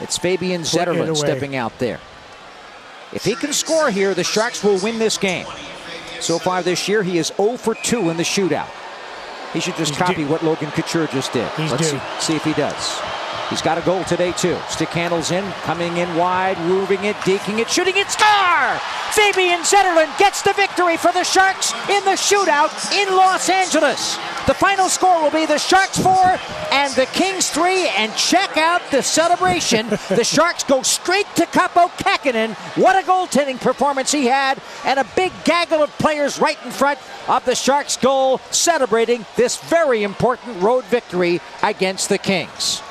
It's Fabian Zetterlund stepping out there. If he can score here, the Sharks will win this game. So far this year, he is 0 for 2 in the shootout. He should just He's copy due. what Logan Couture just did. He's Let's see, see if he does. He's got a goal today, too. Stick handles in, coming in wide, moving it, deking it, shooting it, score! Fabian Zetterlund gets the victory for the Sharks in the shootout in Los Angeles. The final score will be the Sharks 4 and the Kings 3. And check out the celebration. the Sharks go straight to Kaapo Kähkönen. What a goaltending performance he had. And a big gaggle of players right in front of the Sharks goal celebrating this very important road victory against the Kings.